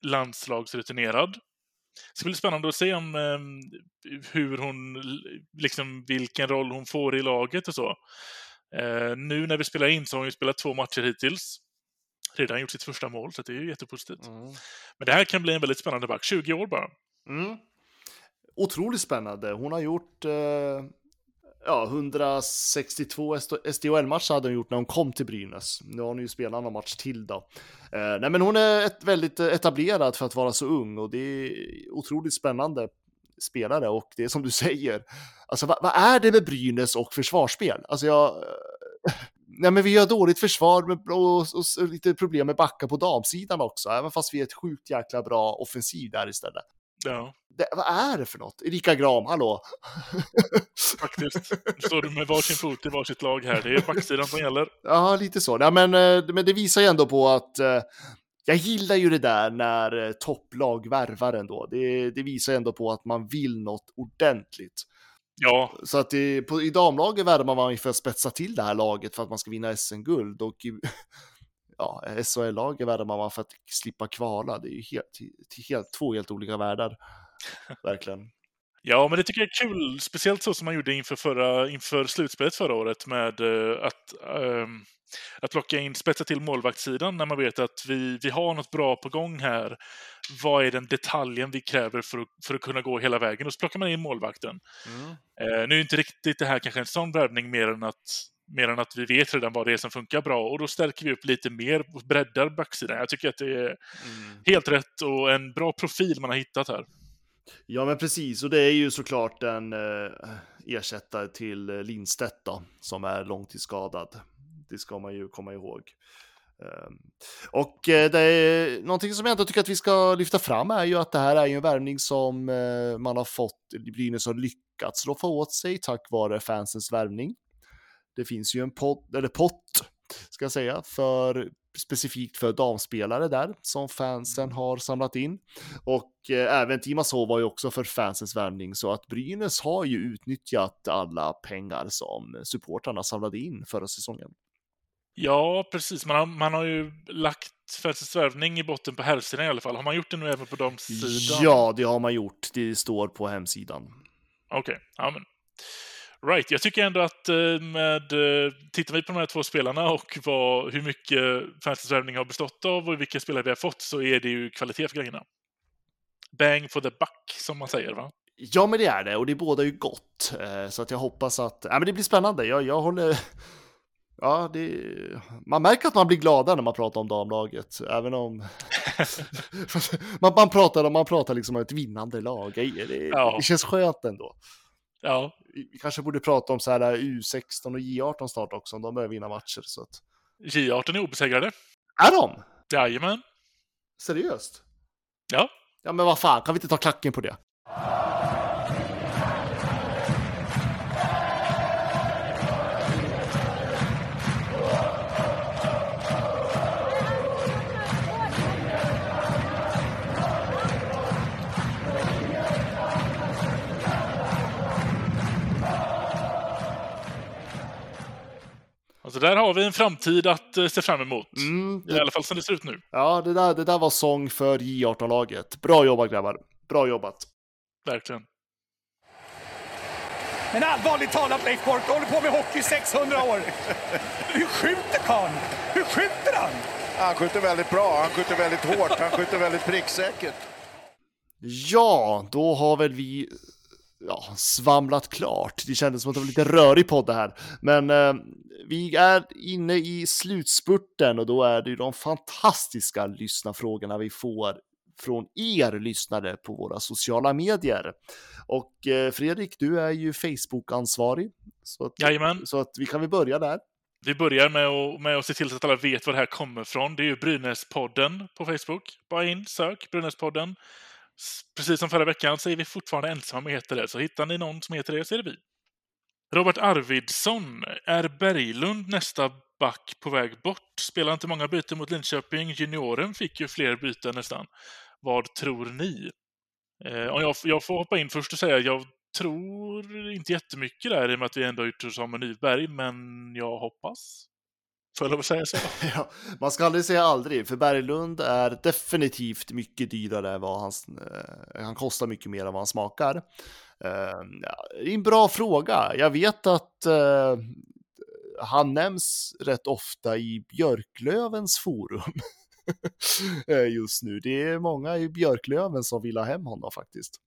landslagsrutinerad. Det ska bli spännande att se om eh, hur hon, liksom vilken roll hon får i laget och så. Eh, nu när vi spelar in så har hon ju spelat två matcher hittills. Redan gjort sitt första mål, så det är ju jättepositivt. Men det här kan bli en väldigt spännande back. 20 år bara. Mm. Otroligt spännande. Hon har gjort eh, ja, 162 SDHL-matcher hade hon gjort när hon kom till Brynäs. Nu har hon ju spelat någon match till då. Eh, nej, men hon är ett väldigt eh, etablerad för att vara så ung och det är otroligt spännande spelare och det är som du (laughs) säger. Alltså vad, vad är det med Brynäs och försvarsspel? Alltså jag... Nej, men vi har dåligt försvar med, och, och, och lite problem med backar på damsidan också, även fast vi är ett sjukt jäkla bra offensiv där istället. Ja, Det, vad är det för något? Erika Gram, hallå? (laughs) faktiskt. Nu står du med varsin fot i varsitt lag här. Det är backsidan som gäller. Ja, lite så. Ja, men, eh, men det visar ju ändå på att eh, jag gillar ju det där när eh, topplag värvar ändå. Det, det visar ändå på att man vill något ordentligt. Ja, Så att det, på, i damlaget värvar man för att spetsa till det här laget för att man ska vinna SM-guld och i (laughs) ja, SHL-laget värvar man för att slippa kvala. Det är ju helt, helt, två helt olika världar. (laughs) Verkligen. Ja, men det tycker jag är kul. Speciellt så som man gjorde inför, förra, inför slutspelet förra året med uh, att, um, att locka in, spetsa till målvaktssidan när man vet att vi, vi har något bra på gång här. Vad är den detaljen vi kräver för att, för att kunna gå hela vägen? Och så plockar man in målvakten. Mm. Uh, nu är inte riktigt det här kanske en sån värvning mer än att mer än att vi vet redan vad det är som funkar bra och då stärker vi upp lite mer och breddar backsidan. Jag tycker att det är mm. helt rätt och en bra profil man har hittat här. Ja, men precis, och det är ju såklart en eh, ersättare till Lindstedt då, som är långtidsskadad. Det ska man ju komma ihåg. Um, och eh, det är någonting som jag ändå tycker att vi ska lyfta fram är ju att det här är ju en värvning som eh, man har fått, Brynäs har lyckats roffa åt sig tack vare fansens värvning. Det finns ju en pott, eller pott, ska jag säga, för specifikt för damspelare där som fansen mm. har samlat in. Och eh, även Timas Hov var ju också för fansens värvning så att Brynäs har ju utnyttjat alla pengar som supportrarna samlade in förra säsongen. Ja, precis. Man har, man har ju lagt fansens värvning i botten på herrsidan i alla fall. Har man gjort det nu även på damsidan? Ja, det har man gjort. Det står på hemsidan. Okej, okay. ja men Right, jag tycker ändå att eh, med, eh, tittar vi på de här två spelarna och vad, hur mycket fantasy har bestått av och vilka spelare vi har fått så är det ju kvalitet för grejerna. Bang for the buck, som man säger va? Ja, men det är det och det båda ju gott. Eh, så att jag hoppas att, ja men det blir spännande. Jag, jag håller, ja det, man märker att man blir gladare när man pratar om damlaget, även om (laughs) (laughs) man, man, pratar, man pratar liksom om ett vinnande lag. Det, ja. det känns skönt ändå. Ja. Vi kanske borde prata om så här U16 och J18 snart också, om de börjar vinna matcher. Så att... J18 är obesegrade. Är de? Jajamän. Seriöst? Ja. Ja, men vad fan, kan vi inte ta klacken på det? Så där har vi en framtid att eh, se fram emot. Mm, det... I alla fall som det ser ut nu. Ja, det där, det där var sång för J18-laget. Bra jobbat grabbar. Bra jobbat. Verkligen. Men allvarligt talat Leif Boork, håller på med hockey i 600 år. Hur skjuter karln? Hur skjuter han? Han skjuter väldigt bra, han skjuter väldigt hårt, han skjuter väldigt pricksäkert. Ja, då har väl vi ja, svamlat klart. Det kändes som att det var lite rörig podd det här. Men eh, vi är inne i slutspurten och då är det ju de fantastiska lyssnarfrågorna vi får från er lyssnare på våra sociala medier. Och eh, Fredrik, du är ju Facebook-ansvarig. Så att, Jajamän. så att vi kan väl börja där. Vi börjar med att, med att se till att alla vet var det här kommer från. Det är ju Brynäspodden på Facebook. Bara in, sök Brynäspodden. Precis som förra veckan så är vi fortfarande ensamma med heter det, så hittar ni någon som heter det så är det vi. Robert Arvidsson, är Berglund nästa back på väg bort? Spelar inte många byten mot Linköping. Junioren fick ju fler byten nästan. Vad tror ni? Eh, jag, jag, får hoppa in först och säga jag tror inte jättemycket där i och med att vi ändå har gjort oss av med Nyberg, men jag hoppas. Får jag lov att säga så? (laughs) ja, man ska aldrig säga aldrig, för Berglund är definitivt mycket dyrare än vad han, eh, han kostar mycket mer än vad han smakar. Eh, ja, det är en bra fråga. Jag vet att eh, han nämns rätt ofta i Björklövens forum (laughs) eh, just nu. Det är många i Björklöven som vill ha hem honom faktiskt.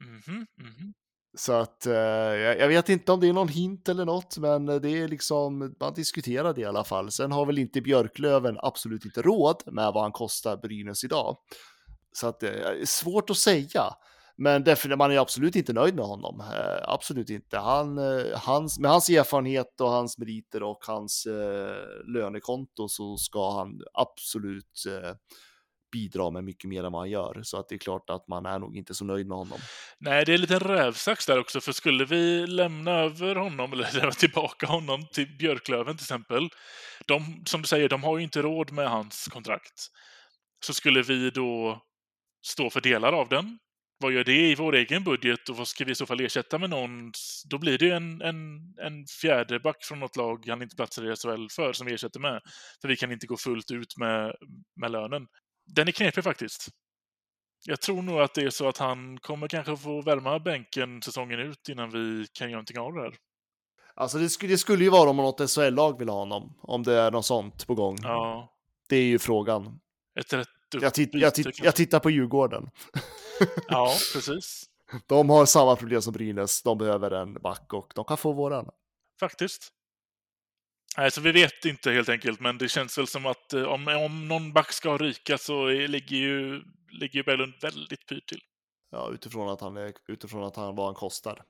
Mm -hmm, mm -hmm. Så att eh, jag vet inte om det är någon hint eller något, men eh, det är liksom, man diskuterar det i alla fall. Sen har väl inte Björklöven absolut inte råd med vad han kostar Brynäs idag. Så att eh, det är svårt att säga. Men därför, man är absolut inte nöjd med honom. Eh, absolut inte. Han, eh, hans, med hans erfarenhet och hans meriter och hans eh, lönekonto så ska han absolut eh, bidra med mycket mer än vad han gör. Så att det är klart att man är nog inte så nöjd med honom. Nej, det är en liten rävsax där också, för skulle vi lämna över honom, eller (laughs) lämna tillbaka honom till Björklöven till exempel, de, som du säger, de har ju inte råd med hans kontrakt. Så skulle vi då stå för delar av den, vad gör det i vår egen budget och vad ska vi i så fall ersätta med någon? Då blir det ju en, en, en fjärde back från något lag han inte platsar i SHL för som vi ersätter med. För vi kan inte gå fullt ut med, med lönen den är knepig faktiskt. Jag tror nog att det är så att han kommer kanske få värma bänken säsongen ut innan vi kan göra någonting av det här. Alltså det skulle, det skulle ju vara om något SHL-lag vill ha honom, om det är något sånt på gång. Ja, Det är ju frågan. ett rätt Jag, byte jag, kanske. jag tittar på Djurgården. Ja, (laughs) precis. De har samma problem som Brynäs. De behöver en back och de kan få våran. Faktiskt. Nej, så vi vet inte helt enkelt, men det känns väl som att eh, om, om någon back ska ryka så är, ligger ju, ligger ju Berglund väldigt pyrt till. Ja, utifrån att han, är, utifrån att han vad han kostar.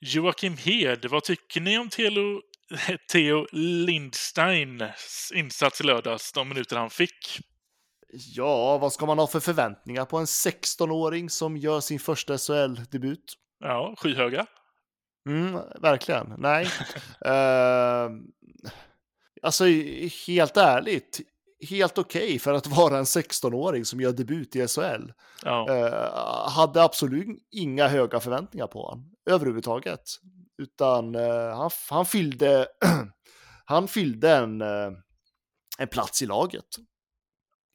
Joakim Hed, vad tycker ni om Theo, (laughs) Theo Lindsteins insats i lördags, de minuter han fick? Ja, vad ska man ha för förväntningar på en 16-åring som gör sin första SHL-debut? Ja, skyhöga. Mm, verkligen. Nej. uh, (laughs) alltså, helt ärligt. Helt okej okay för att vara en 16-åring som gör debut i SHL. Ja. Uh, hade absolut inga höga förväntningar på honom överhuvudtaget. Utan uh, han, han fyllde, (clears throat) han fyllde en, uh, en plats i laget.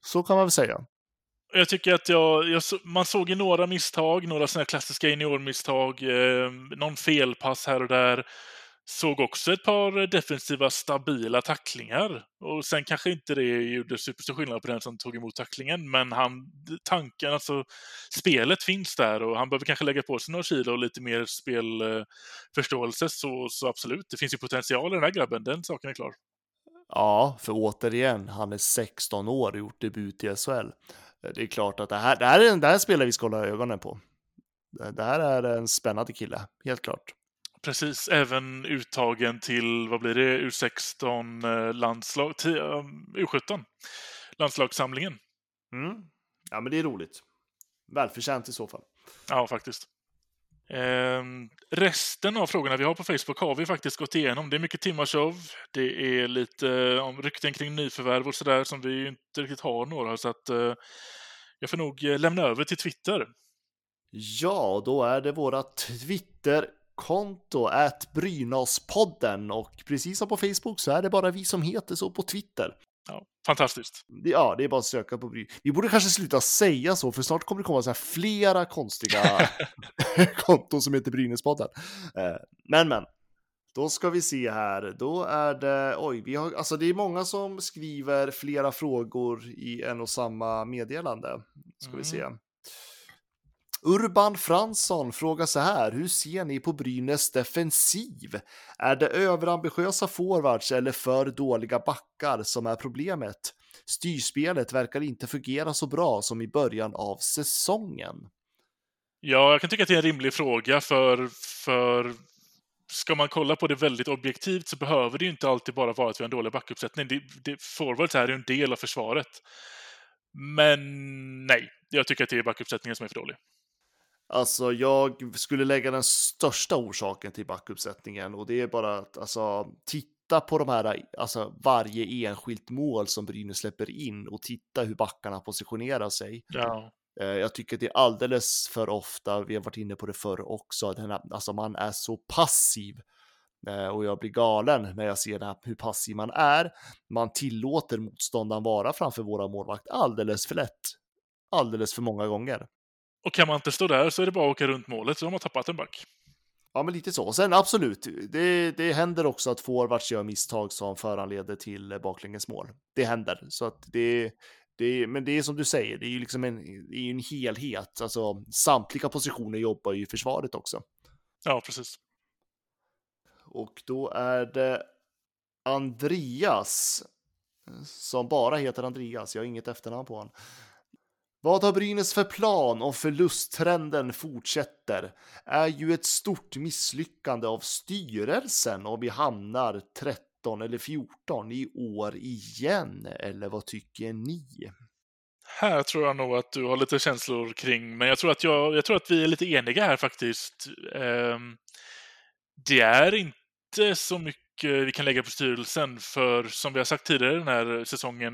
Så kan man väl säga. Jag tycker att jag, jag, man såg ju några misstag, några sådana klassiska juniormisstag, eh, någon felpass här och där. Såg också ett par defensiva stabila tacklingar. Och sen kanske inte det gjorde superstor skillnad på den som tog emot tacklingen, men han, tanken, alltså spelet finns där och han behöver kanske lägga på sig några kilo och lite mer spelförståelse, eh, så, så absolut, det finns ju potential i den här grabben, den saken är klar. Ja, för återigen, han är 16 år och gjort debut i SHL. Det är klart att det här, det här är en det här spelare vi ska hålla ögonen på. Det här är en spännande kille, helt klart. Precis, även uttagen till, vad blir det, U16 landslag, till, um, U17, landslagssamlingen. Mm. Ja, men det är roligt. Välförtjänt i så fall. Ja, faktiskt. Eh, resten av frågorna vi har på Facebook har vi faktiskt gått igenom. Det är mycket Timashov. Det är lite om rykten kring nyförvärv och sådär som vi inte riktigt har några. Så att eh, jag får nog lämna över till Twitter. Ja, då är det våra Twitterkonto, att Brynäspodden och precis som på Facebook så är det bara vi som heter så på Twitter. Ja, fantastiskt. Ja, det är bara att söka på Brynäs. Vi borde kanske sluta säga så, för snart kommer det komma så här flera konstiga (laughs) (laughs) konton som heter Brynäspodden. Men, men. Då ska vi se här. Då är det, oj, vi har, alltså det är många som skriver flera frågor i en och samma meddelande. Ska mm. vi se. Urban Fransson frågar så här, hur ser ni på Brynäs defensiv? Är det överambitiösa forwards eller för dåliga backar som är problemet? Styrspelet verkar inte fungera så bra som i början av säsongen. Ja, jag kan tycka att det är en rimlig fråga för, för ska man kolla på det väldigt objektivt så behöver det ju inte alltid bara vara att vi har en dålig backuppsättning. Det, det, forwards är ju en del av försvaret. Men nej, jag tycker att det är backuppsättningen som är för dålig. Alltså, jag skulle lägga den största orsaken till backuppsättningen och det är bara att alltså, titta på de här, alltså varje enskilt mål som Brynäs släpper in och titta hur backarna positionerar sig. Ja. Jag tycker det är alldeles för ofta, vi har varit inne på det förr också, att här, alltså man är så passiv och jag blir galen när jag ser här, hur passiv man är. Man tillåter motståndaren vara framför våra målvakt alldeles för lätt. Alldeles för många gånger. Och kan man inte stå där så är det bara att åka runt målet, så har man tappat en back. Ja, men lite så. Sen absolut, det, det händer också att forwards gör misstag som föranleder till baklängesmål. Det händer, så att det, det, men det är som du säger, det är ju liksom en, det är en helhet. Alltså samtliga positioner jobbar ju i försvaret också. Ja, precis. Och då är det Andreas som bara heter Andreas. Jag har inget efternamn på honom. Vad har Brynäs för plan om förlusttrenden fortsätter? Är ju ett stort misslyckande av styrelsen om vi hamnar 13 eller 14 i år igen, eller vad tycker ni? Här tror jag nog att du har lite känslor kring, men jag tror att, jag, jag tror att vi är lite eniga här faktiskt. Ehm, det är inte så mycket vi kan lägga på styrelsen, för som vi har sagt tidigare den här säsongen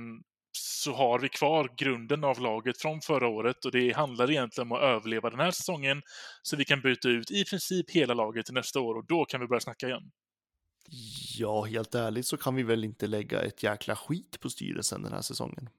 så har vi kvar grunden av laget från förra året och det handlar egentligen om att överleva den här säsongen så vi kan byta ut i princip hela laget till nästa år och då kan vi börja snacka igen. Ja, helt ärligt så kan vi väl inte lägga ett jäkla skit på styrelsen den här säsongen.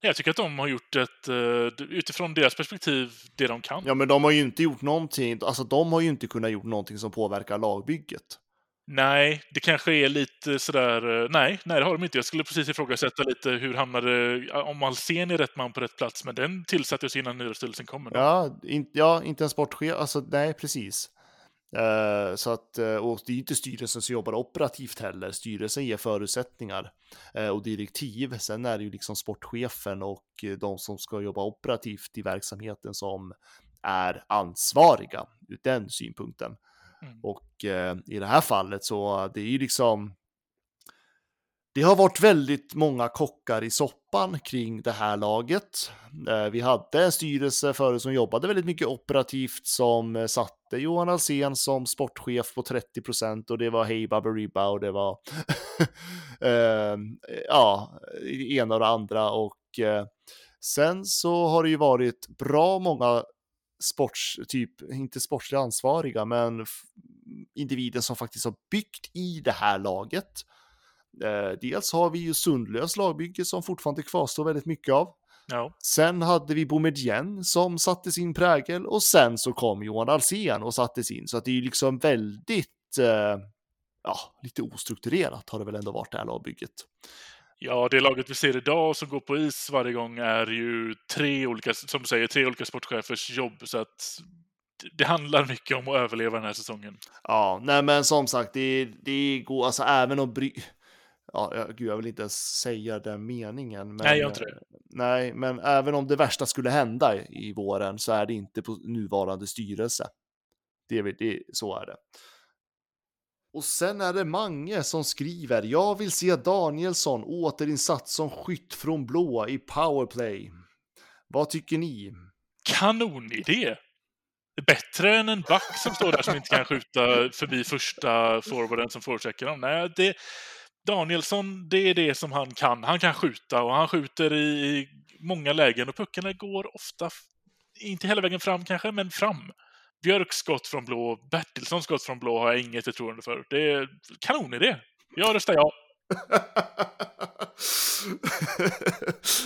Jag tycker att de har gjort ett, eh, utifrån deras perspektiv, det de kan. Ja, men de har ju inte gjort någonting, alltså de har ju inte kunnat gjort någonting som påverkar lagbygget. Nej, det kanske är lite sådär... Eh, nej, nej, det har de inte. Jag skulle precis ifrågasätta lite hur hamnade... Om Alsen är rätt man på rätt plats, men den tillsattes innan nya styrelsen kom. Ja, in, ja, inte en sportchef, alltså nej, precis. Uh, så att, eh, och det är inte styrelsen som jobbar operativt heller. Styrelsen ger förutsättningar uh, och direktiv. Sen är det ju liksom sportchefen och de som ska jobba operativt i verksamheten som är ansvariga ur den synpunkten. Mm. Och eh, i det här fallet så det är ju liksom det har varit väldigt många kockar i soppan kring det här laget. Eh, vi hade en styrelse förut som jobbade väldigt mycket operativt som eh, satte Johan Alsen som sportchef på 30 procent och det var hej baberiba och det var (laughs) ehm, ja, ena och det andra och eh, sen så har det ju varit bra många sports, typ, inte sportsliga ansvariga, men individer som faktiskt har byggt i det här laget. Eh, dels har vi ju Sundlös lagbygge som fortfarande kvarstår väldigt mycket av. Ja. Sen hade vi Boumedienne som satte sin prägel och sen så kom Johan Alsen och satte sin. Så att det är ju liksom väldigt, eh, ja, lite ostrukturerat har det väl ändå varit det här lagbygget. Ja, det laget vi ser idag som går på is varje gång är ju tre olika, som du säger, tre olika sportchefers jobb. Så att det handlar mycket om att överleva den här säsongen. Ja, nej men som sagt, det, det går, alltså även om bry... Ja, jag- gud, jag vill inte säga den meningen. Men, Nej, gör inte det. Nej, men även om det värsta skulle hända i våren så är det inte på nuvarande styrelse. Det det, så är det. Och sen är det Mange som skriver, jag vill se Danielsson återinsatt som skytt från blå i powerplay. Vad tycker ni? Kanonidé! Bättre än en back som står där som inte kan skjuta förbi första forwarden som forecheckar dem. Nej, det, Danielsson, det är det som han kan. Han kan skjuta och han skjuter i, i många lägen och puckarna går ofta, inte hela vägen fram kanske, men fram. Björks skott från blå, Bertilssons skott från blå har jag inget förtroende för. Det är kanonidé. Jag röstar ja.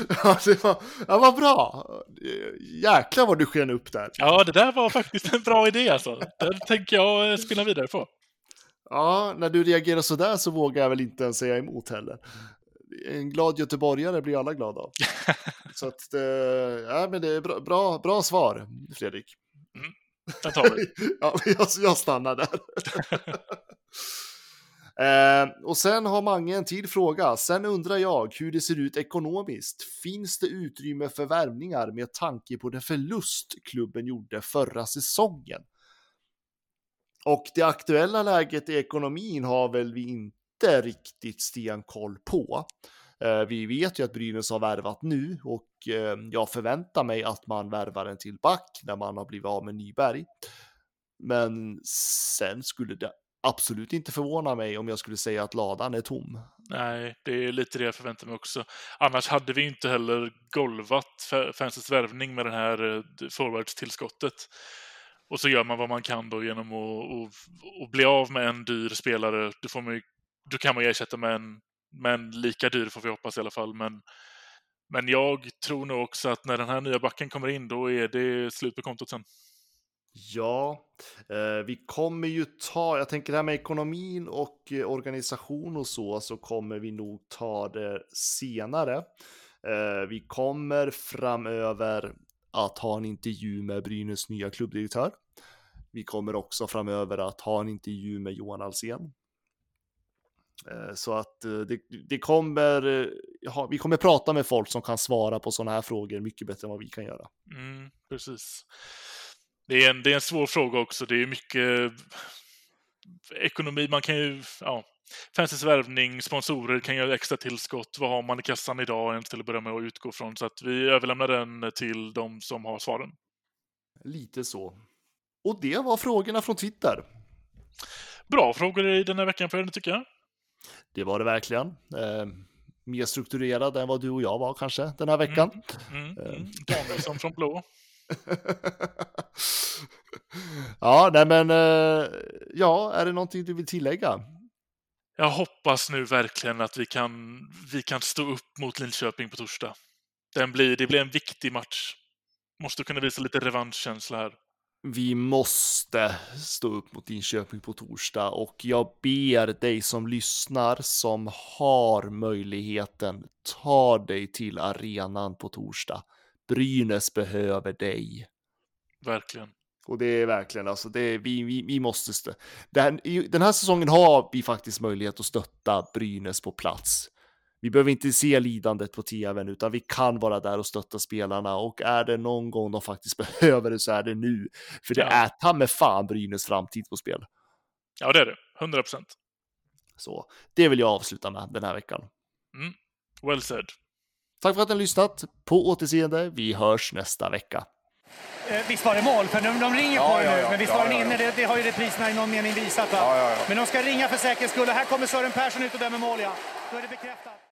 (laughs) ja, det var, ja, vad bra. Jäklar vad du sken upp där. Ja, det där var faktiskt en bra idé alltså. Den tänker jag eh, spinna vidare på. Ja, när du reagerar så där så vågar jag väl inte ens säga emot heller. En glad göteborgare blir alla glada av. (laughs) så att, eh, ja, men det är bra, bra, bra svar, Fredrik. Den tar vi. (laughs) ja, jag, jag stannar där. (laughs) eh, och sen har Mange en till fråga. Sen undrar jag hur det ser ut ekonomiskt. Finns det utrymme för värvningar med tanke på den förlust klubben gjorde förra säsongen? Och det aktuella läget i ekonomin har väl vi inte riktigt stenkoll på. Eh, vi vet ju att Brynäs har värvat nu och eh, jag förväntar mig att man värvar en till back när man har blivit av med Nyberg. Men sen skulle det absolut inte förvåna mig om jag skulle säga att ladan är tom. Nej, det är lite det jag förväntar mig också. Annars hade vi inte heller golvat fa- fansens värvning med det här eh, forwardstillskottet. Och så gör man vad man kan då genom att, att, att bli av med en dyr spelare. Då, får man ju, då kan man ju ersätta med en, men lika dyr, får vi hoppas i alla fall. Men, men jag tror nog också att när den här nya backen kommer in, då är det slut på kontot sen. Ja, eh, vi kommer ju ta, jag tänker det här med ekonomin och eh, organisation och så, så kommer vi nog ta det senare. Eh, vi kommer framöver att ha en intervju med Brynäs nya klubbdirektör. Vi kommer också framöver att ha en intervju med Johan Alsen. Eh, Så att eh, det, det kommer, eh, ja, vi kommer prata med folk som kan svara på sådana här frågor mycket bättre än vad vi kan göra. Mm, precis. Det är, en, det är en svår fråga också. Det är mycket ekonomi. Man kan ju, ja, fansens värvning, sponsorer kan göra extra tillskott. Vad har man i kassan idag än till att börja med att utgå från? Så att vi överlämnar den till de som har svaren. Lite så. Och det var frågorna från Twitter. Bra frågor i den här veckan för er, tycker jag. Det var det verkligen. Eh, mer strukturerad än vad du och jag var kanske den här veckan. Mm, mm. Danielsson från blå. (laughs) ja, nej men eh, ja, är det någonting du vill tillägga? Jag hoppas nu verkligen att vi kan, vi kan stå upp mot Linköping på torsdag. den blir, det blir en viktig match. Måste kunna visa lite revanschkänsla här. Vi måste stå upp mot Linköping på torsdag och jag ber dig som lyssnar som har möjligheten, ta dig till arenan på torsdag. Brynäs behöver dig. Verkligen. Och det är verkligen alltså, det är, vi, vi, vi måste den, den här säsongen har vi faktiskt möjlighet att stötta Brynäs på plats. Vi behöver inte se lidandet på tvn, utan vi kan vara där och stötta spelarna. Och är det någon gång de faktiskt (laughs) behöver det så är det nu. För det Ja. är ta med fan Brynäs framtid på spel. Ja, det är det. 100 procent. Så det vill jag avsluta med den här veckan. Well said. Tack för att ni har lyssnat. På återseende. Vi hörs nästa vecka. Eh, Visst var det mål? För de, de ringer Ja, på ja, nu. ja. Men visst Ja, var den inne? ja. Det, det har ju repriserna i någon mening visat. Va? Ja, ja, ja. Men de ska ringa för säkerhets skull. Och här kommer Sören Persson ut och dömer mål, ja. Då är det bekräftat.